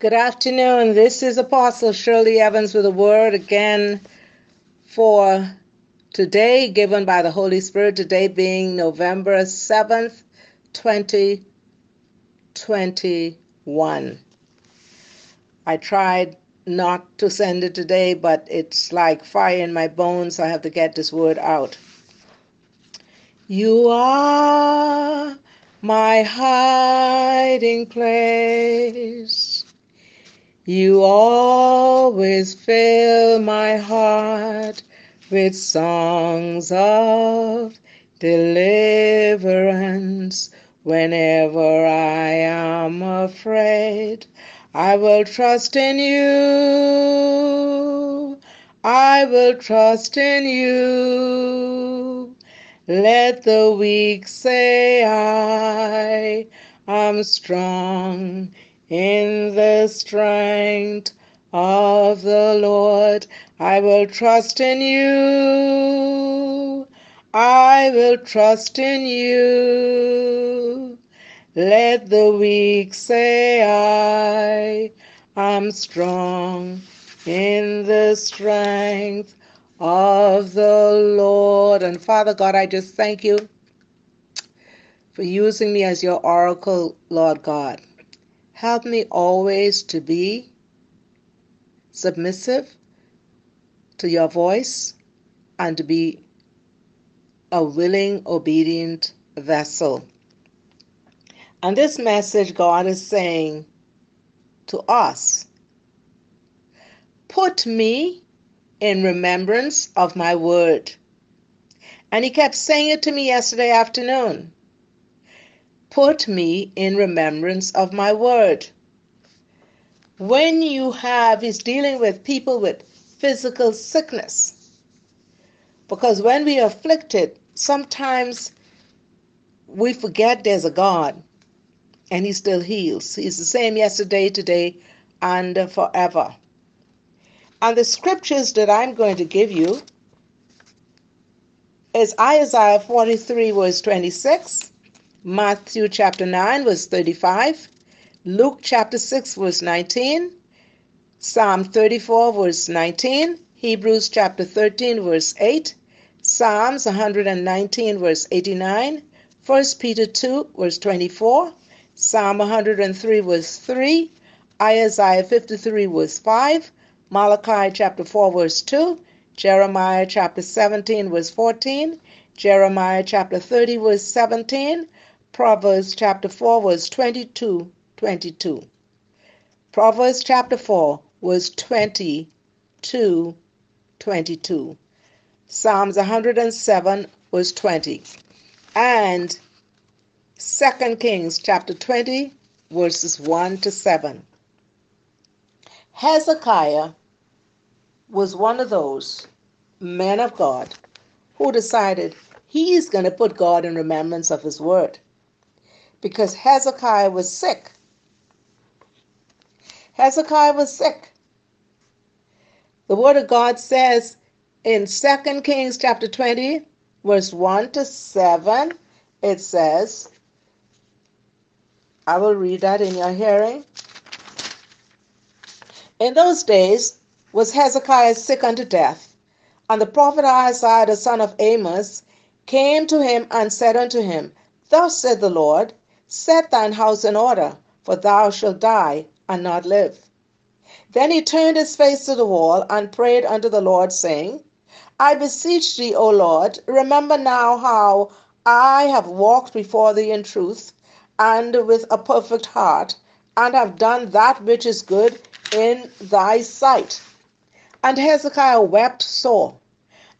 Good afternoon. This is Apostle Shirley Evans with a word again for today, given by the Holy Spirit, today being November 7th, 2021. I tried not to send it today, but it's like fire in my bones. I have to get this word out. You are my hiding place. You always fill my heart with songs of deliverance. Whenever I am afraid, I will trust in you. I will trust in you. Let the weak say, I am strong in the strength of the Lord. I will trust in you. I will trust in you. Let the weak say, I am strong in the strength of the Lord. And Father God, I just thank you for using me as your oracle, Lord God. Help me always to be submissive to your voice and to be a willing, obedient vessel. And this message, God is saying to us put me in remembrance of my word. And He kept saying it to me yesterday afternoon put me in remembrance of my word. When you have, he's dealing with people with physical sickness. Because when we are afflicted, sometimes we forget there's a God and he still heals. He's the same yesterday, today, and forever. And the scriptures that I'm going to give you is Isaiah 43, verse 26, Matthew chapter 9, verse 35, Luke chapter 6, verse 19, Psalm 34, verse 19, Hebrews chapter 13, verse 8, Psalms 119, verse 89, 1 Peter 2, verse 24, Psalm 103, verse 3, Isaiah 53, verse 5, Malachi chapter 4, verse 2, Jeremiah chapter 17, verse 14, Jeremiah chapter 30, verse 17, Proverbs chapter 4, verse 22, 22. Proverbs chapter 4, verse 22, 22. Psalms 107, verse 20. And 2 Kings chapter 20, verses 1 to 7. Hezekiah was one of those men of God who decided he's going to put God in remembrance of his word because Hezekiah was sick. Hezekiah was sick. The word of God says in 2 Kings chapter 20, verse 1 to 7, it says, I will read that in your hearing. In those days was Hezekiah sick unto death, and the prophet Isaiah the son of Amos came to him and said unto him, Thus said the Lord, Set thine house in order, for thou shalt die and not live. Then he turned his face to the wall and prayed unto the Lord, saying, I beseech thee, O Lord, remember now how I have walked before thee in truth and with a perfect heart, and have done that which is good in thy sight. And Hezekiah wept sore.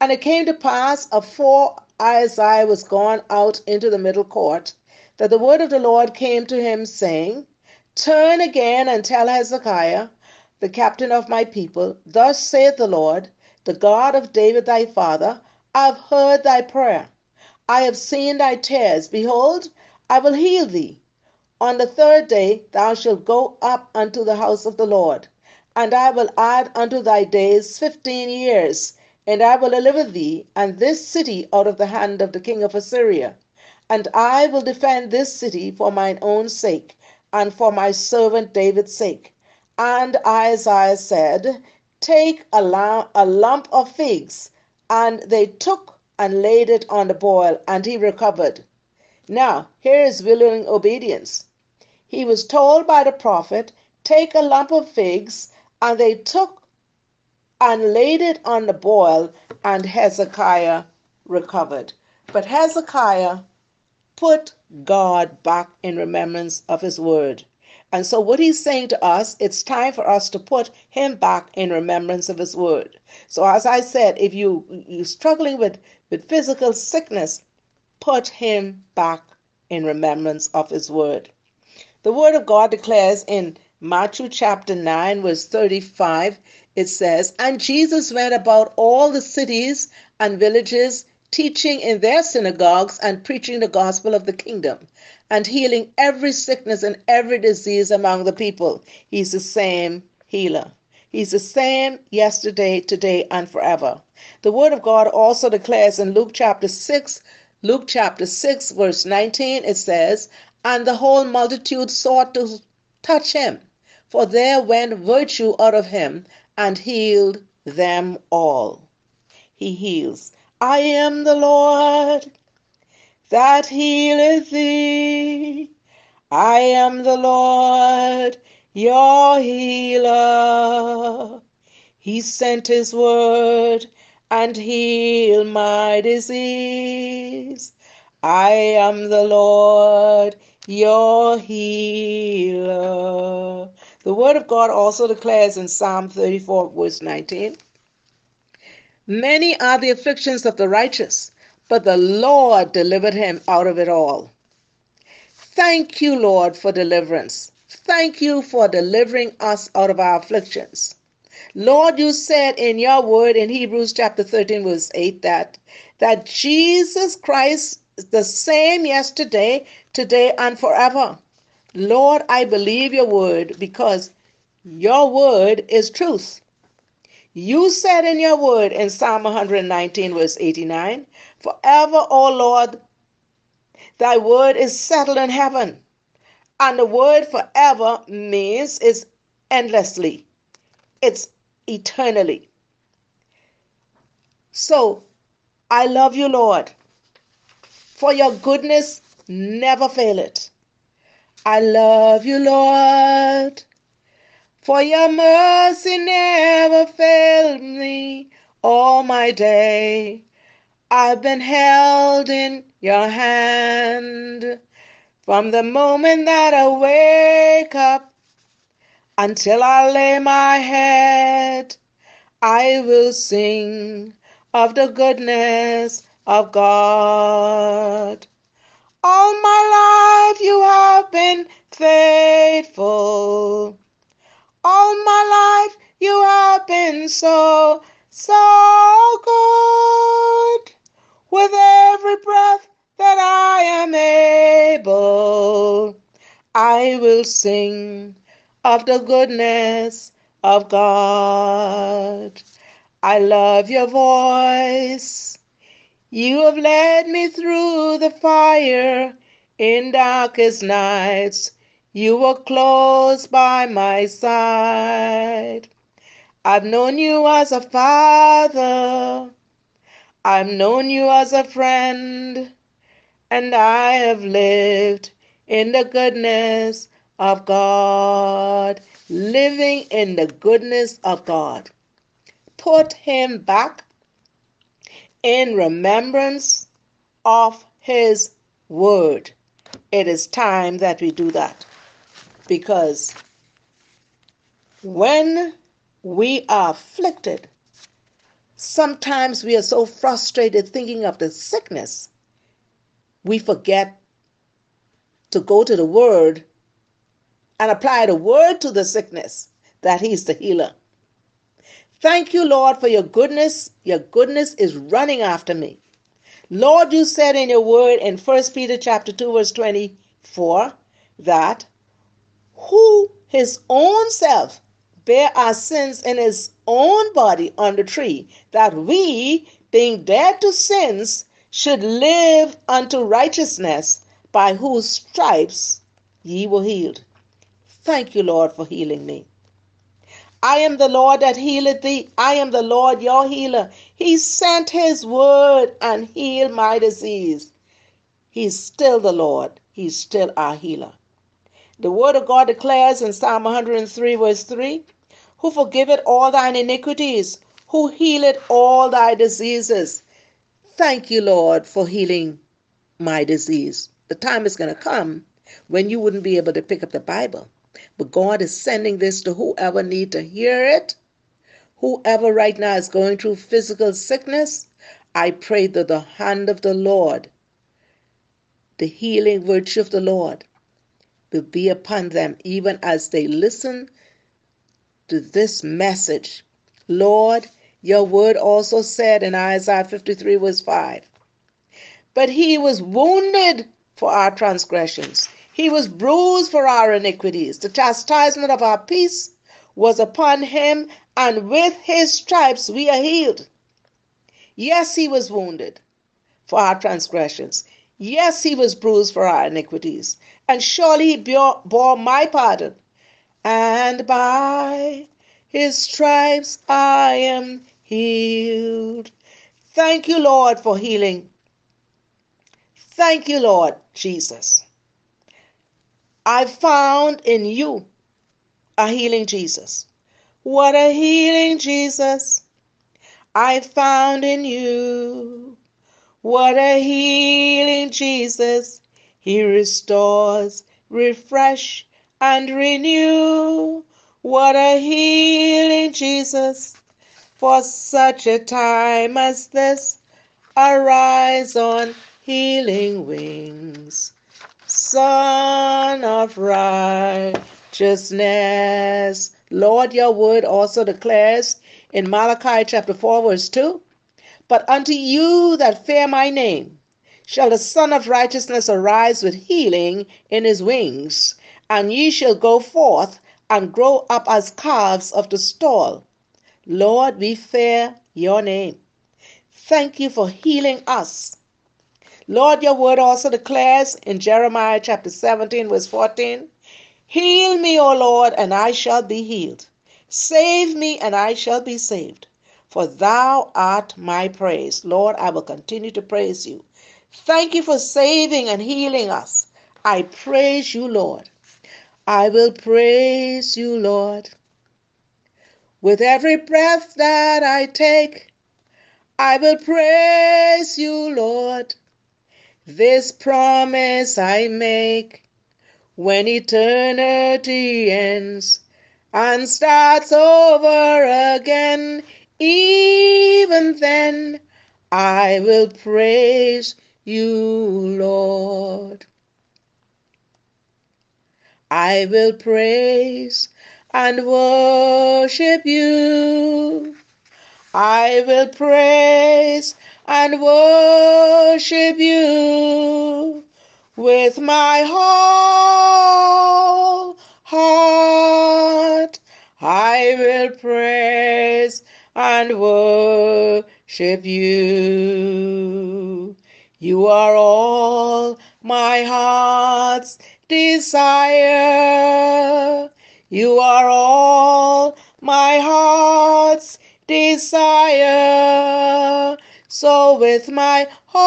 And it came to pass, afore Isaiah was gone out into the middle court, that the word of the Lord came to him, saying, Turn again and tell Hezekiah, the captain of my people, Thus saith the Lord, the God of David thy father, I have heard thy prayer. I have seen thy tears. Behold, I will heal thee. On the third day thou shalt go up unto the house of the Lord, and I will add unto thy days fifteen years, and I will deliver thee and this city out of the hand of the king of Assyria. And I will defend this city for mine own sake, and for my servant David's sake. And Isaiah said, Take a, a lump of figs. And they took and laid it on the boil, and he recovered. Now, here is willing obedience. He was told by the prophet, Take a lump of figs, and they took and laid it on the boil, and Hezekiah recovered. But Hezekiah put God back in remembrance of his word. And so, what he's saying to us, it's time for us to put him back in remembrance of his word. So, as I said, if you, you're struggling with, with physical sickness, put him back in remembrance of his word. The word of God declares in Matthew chapter 9, verse 35, it says, And Jesus went about all the cities and villages teaching in their synagogues and preaching the gospel of the kingdom and healing every sickness and every disease among the people. He's the same healer. He's the same yesterday, today, and forever. The word of God also declares in Luke chapter 6, Luke chapter 6, verse 19, it says, And the whole multitude sought to touch him, for there went virtue out of him and healed them all. He heals. I am the Lord that healeth thee. I am the Lord your healer. He sent his word and healed my disease. I am the Lord your healer. The word of God also declares in Psalm 34, verse 19 Many are the afflictions of the righteous, but the Lord delivered him out of it all. Thank you, Lord, for deliverance. Thank you for delivering us out of our afflictions. Lord, you said in your word in Hebrews chapter 13, verse 8, that, that Jesus Christ is the same yesterday, today, and forever. Lord, I believe your word because your word is truth. You said in your word in Psalm 119, verse 89, Forever, O Lord, thy word is settled in heaven. And the word forever means is endlessly, it's eternally. So I love you, Lord, for your goodness never fail it. I love you, Lord, for your mercy my day. I've been held in your hand from the moment that I wake up until I lay my head. I will sing of the goodness of God. All my life you have been faithful. All my life you have been so, so good. With every breath that I am able, I will sing of the goodness of God. I love your voice. You have led me through the fire in darkest nights. You were close by my side. I've known you as a father. I've known you as a friend. And I have lived in the goodness of God. Living in the goodness of God. Put him back in remembrance of his word. It is time that we do that because when we are afflicted, sometimes we are so frustrated thinking of the sickness, we forget to go to the Word and apply the Word to the sickness that He's the healer. Thank you, Lord, for your goodness. Your goodness is running after me. Lord, you said in your word in 1 Peter chapter 2, verse 24, that who his own self bare our sins in his own body on the tree, that we, being dead to sins, should live unto righteousness, by whose stripes ye were healed. Thank you, Lord, for healing me. I am the Lord that healeth thee. I am the Lord your healer. He sent his word and healed my disease. He's still the Lord. He's still our healer. The word of God declares in Psalm 103, verse 3 Who forgiveth all thine iniquities, who healeth all thy diseases. Thank you, Lord, for healing my disease. The time is going to come when you wouldn't be able to pick up the Bible. But God is sending this to whoever need to hear it. Whoever right now is going through physical sickness, I pray that the hand of the Lord, the healing virtue of the Lord, will be upon them even as they listen to this message. Lord, your word also said in Isaiah 53, verse 5 But he was wounded for our transgressions, he was bruised for our iniquities. The chastisement of our peace was upon him, and with his stripes we are healed. Yes, he was wounded for our transgressions. Yes, he was bruised for our iniquities. And surely he bore, bore my pardon. And by his stripes I am healed. Thank you, Lord, for healing. Thank you, Lord Jesus. I found in you a healing Jesus. What a healing Jesus I found in you. What a healing Jesus. He restores, refresh, and renew. What a healing Jesus. For such a time as this, arise on healing wings. Son of righteousness. Lord, your word also declares in Malachi chapter 4, verse 2 But unto you that fear my name shall the Son of righteousness arise with healing in his wings, and ye shall go forth and grow up as calves of the stall. Lord, we fear your name. Thank you for healing us Lord, your word also declares in Jeremiah chapter 17, verse 14 Heal me, O Lord, and I shall be healed. Save me, and I shall be saved. For thou art my praise. Lord, I will continue to praise you. Thank you for saving and healing us. I praise you, Lord. I will praise you, Lord. With every breath that I take, I will praise you, Lord. This promise I make when eternity ends and starts over again. Even then, I will praise you, Lord. I will praise and worship you. I will praise and worship you with my whole heart. I will praise and worship you. You are all my heart's desire. You are all my heart's desire. So with my whole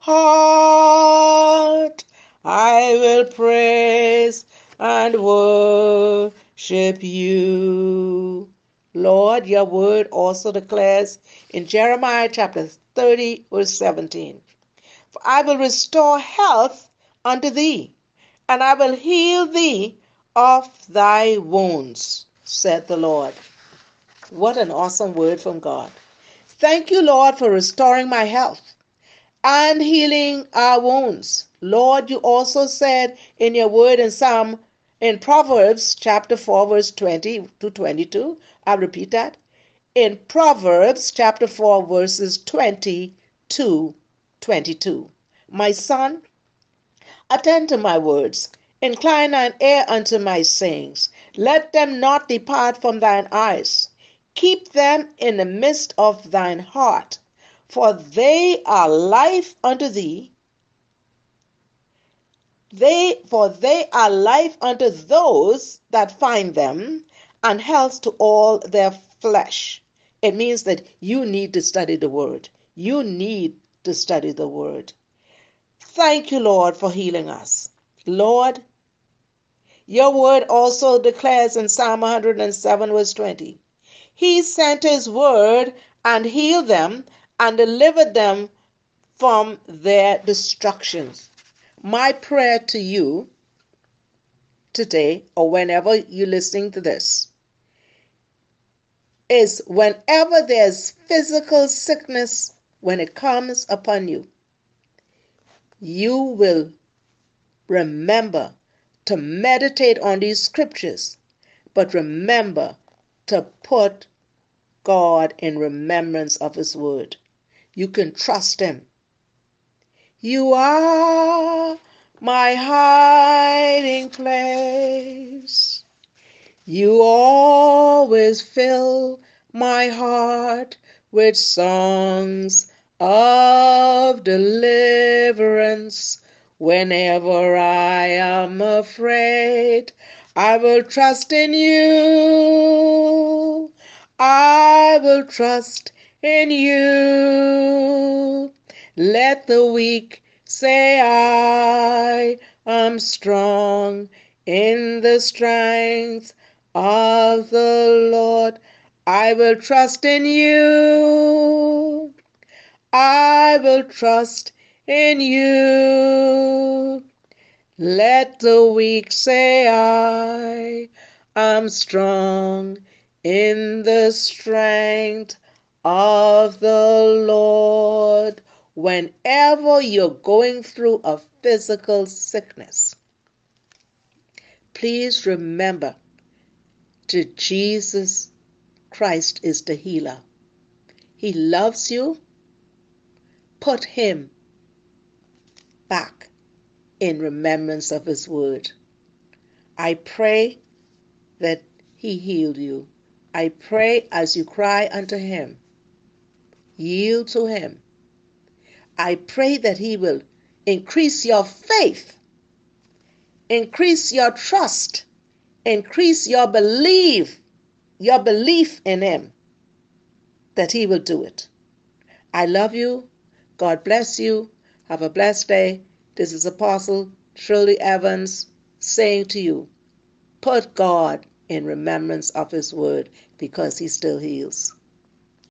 heart I will praise and worship you. Lord, your word also declares in Jeremiah chapter 30, verse 17 For I will restore health unto thee, and I will heal thee of thy wounds, said the Lord. What an awesome word from God. Thank you, Lord, for restoring my health and healing our wounds. Lord, you also said in your word in Psalm, in Proverbs chapter 4, verse 20 to 22, I'll repeat that. In Proverbs chapter 4, verses 20 to 22. My son, attend to my words, incline thine ear unto my sayings. Let them not depart from thine eyes. Keep them in the midst of thine heart, for they are life unto thee They for they are life unto those that find them, and health to all their flesh. It means that you need to study the word. You need to study the word. Thank you, Lord, for healing us. Lord, your word also declares in Psalm 107, verse 20 He sent His word and healed them and delivered them from their destructions. My prayer to you today, or whenever you're listening to this, is whenever there's physical sickness, when it comes upon you, you will remember to meditate on these scriptures, but remember to put God in remembrance of His word. You can trust Him. You are my hiding place. You always fill my heart with songs of deliverance Whenever I am afraid, I will trust in you. I will trust in you. Let the weak say, I am strong in the strength of the Lord. I will trust in you. I will trust in you. Let the weak say, I am strong in the strength of the Lord. Whenever you're going through a physical sickness, please remember to Jesus Christ is the healer. He loves you. Put him back in remembrance of His word. I pray that He healed you. I pray as you cry unto Him, yield to Him. I pray that He will increase your faith, increase your trust, increase your belief, your belief in Him, that He will do it. I love you. God bless you. Have a blessed day. This is Apostle Shirley Evans saying to you, put God in remembrance of His word because He still heals.